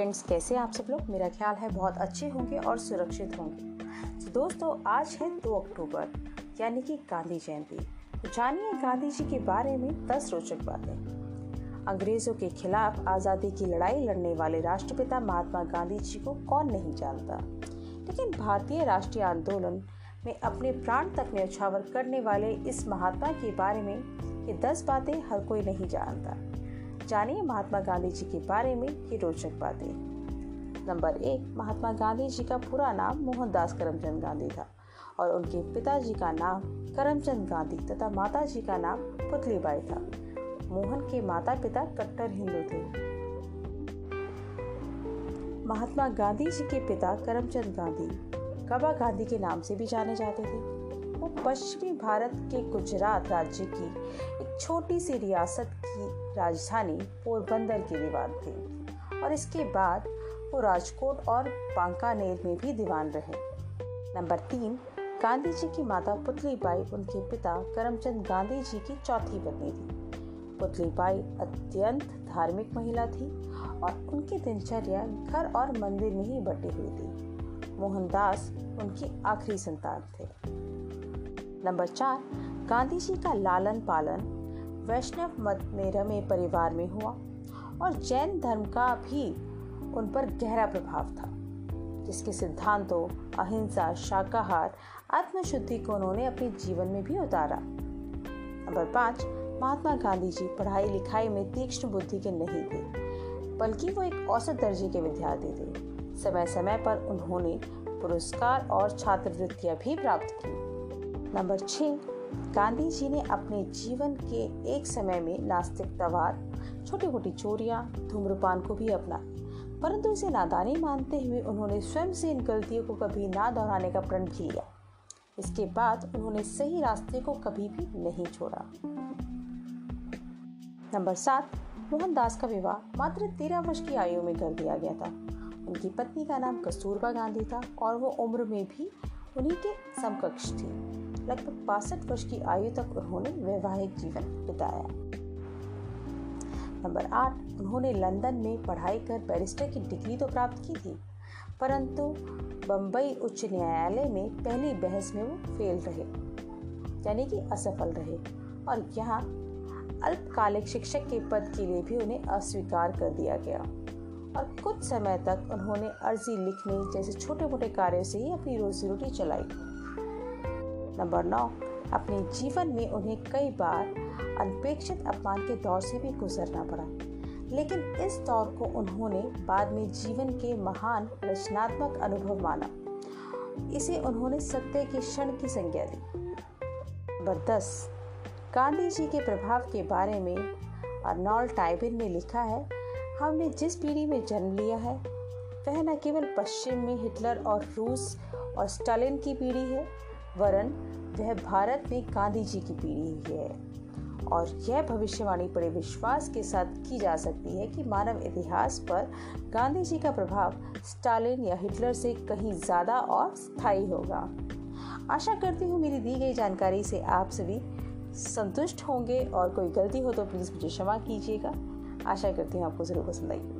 Friends कैसे आप सब लोग? मेरा ख्याल है बहुत अच्छे होंगे और सुरक्षित होंगे। तो दोस्तों, आज है दो अक्टूबर, यानी कि गांधी जयंती। तो जानिए गांधी जी के बारे में दस रोचक बातें। अंग्रेज़ों के खिलाफ आज़ादी की लड़ाई लड़ने वाले राष्ट्रपिता महात्मा गांधी जी को कौन नहीं जानता? लेकिन भारतीय राष्ट्रीय आंदोलन में अपने प्राण तक न्यौछावर करने वाले इस महात्मा के बारे में ये दस बातें हर कोई नहीं जानता। जानिए महात्मा गांधी जी के बारे में ये रोचक बातें। नंबर एक, महात्मा गांधी जी का पूरा नाम मोहनदास करमचंद गांधी था और उनके पिताजी का नाम करमचंद गांधी तथा माता जी का नाम पुतलीबाई था। मोहन के माता पिता कट्टर हिंदू थे। महात्मा गांधी जी के पिता करमचंद गांधी कबा गांधी के नाम से भी जाने जाते थे। वो पश्चिमी भारत के गुजरात राज्य की एक छोटी सी रियासत की राजधानी पोरबंदर के दीवान थे और इसके बाद वो राजकोट और बांकानेर में भी दीवान रहे। नंबर तीन गांधी जी की माता पुतली बाई उनके पिता करमचंद गांधी जी की चौथी पत्नी थी। पुतली बाई अत्यंत धार्मिक महिला थी और उनकी दिनचर्या घर और मंदिर में ही बटी हुई थी। मोहनदास उनकी आखिरी संतान थे। नंबर चार गांधी जी का लालन पालन वैष्णव मत में रमे परिवार में हुआ और जैन धर्म का भी उन पर गहरा प्रभाव था, जिसके सिद्धांतों, अहिंसा, शाकाहार, आत्मशुद्धि को उन्होंने अपने जीवन में भी उतारा। नंबर पाँच, महात्मा गांधी जी पढ़ाई लिखाई में तीक्ष्ण बुद्धि के नहीं थे, बल्कि वो एक औसत दर्जे के विद्यार्थी थे। समय समय पर उन्होंने पुरस्कार और छात्रवृत्तियाँ भी प्राप्त की। नंबर छः गांधी जी ने अपने जीवन के एक समय में नास्तिकतावाद छोटी मोटी चोरियाँ, धूम्रपान को भी अपना परंतु इसे नादानी मानते हुए उन्होंने स्वयं से इन गलतियों को कभी ना दोहराने का प्रण भी लिया। इसके बाद उन्होंने सही रास्ते को कभी भी नहीं छोड़ा। नंबर सात, मोहनदास का विवाह मात्र तेरह वर्ष की आयु में कर दिया गया था। उनकी पत्नी का नाम कस्तूरबा गांधी था और वो उम्र में भी उन्हीं के समकक्ष थी। लगभग बासठ वर्ष की आयु तक उन्होंने वैवाहिक जीवन बिताया। नंबर आठ, उन्होंने लंदन में पढ़ाई कर बैरिस्टर की डिग्री तो प्राप्त की थी, परंतु बम्बई उच्च न्यायालय में पहली बहस में वो फेल रहे, यानी कि असफल रहे, और यहाँ अल्पकालिक शिक्षक के पद के लिए भी उन्हें अस्वीकार कर दिया गया। और कुछ समय तक उन्होंने अर्जी लिखने जैसे छोटे मोटे कार्यों से ही अपनी रोजी रोटी चलाई। नंबर नौ, अपने जीवन में उन्हें कई बार अनपेक्षित अपमान के दौर से भी गुजरना पड़ा। लेकिन इस दौर को उन्होंने बाद में जीवन के महान रचनात्मक अनुभव माना। इसे उन्होंने सत्य के क्षण की संज्ञा दी। नंबर दस, गांधी जी के प्रभाव के बारे में अर्नॉल्ड टाइबिन ने लिखा है, हमने जिस पीढ़ी में जन्म लिया है, वह न केवल पश्चिम में हिटलर और रूस और स्टालिन की पीढ़ी है वरन वह भारत में गांधी जी की पीढ़ी है और यह भविष्यवाणी बड़े विश्वास के साथ की जा सकती है कि मानव इतिहास पर गांधी जी का प्रभाव स्टालिन या हिटलर से कहीं ज़्यादा और स्थायी होगा। आशा करती हूँ मेरी दी गई जानकारी से आप सभी संतुष्ट होंगे और कोई गलती हो तो प्लीज़ मुझे क्षमा कीजिएगा। आशा करती हूँ आपको ज़रूर पसंद आएगी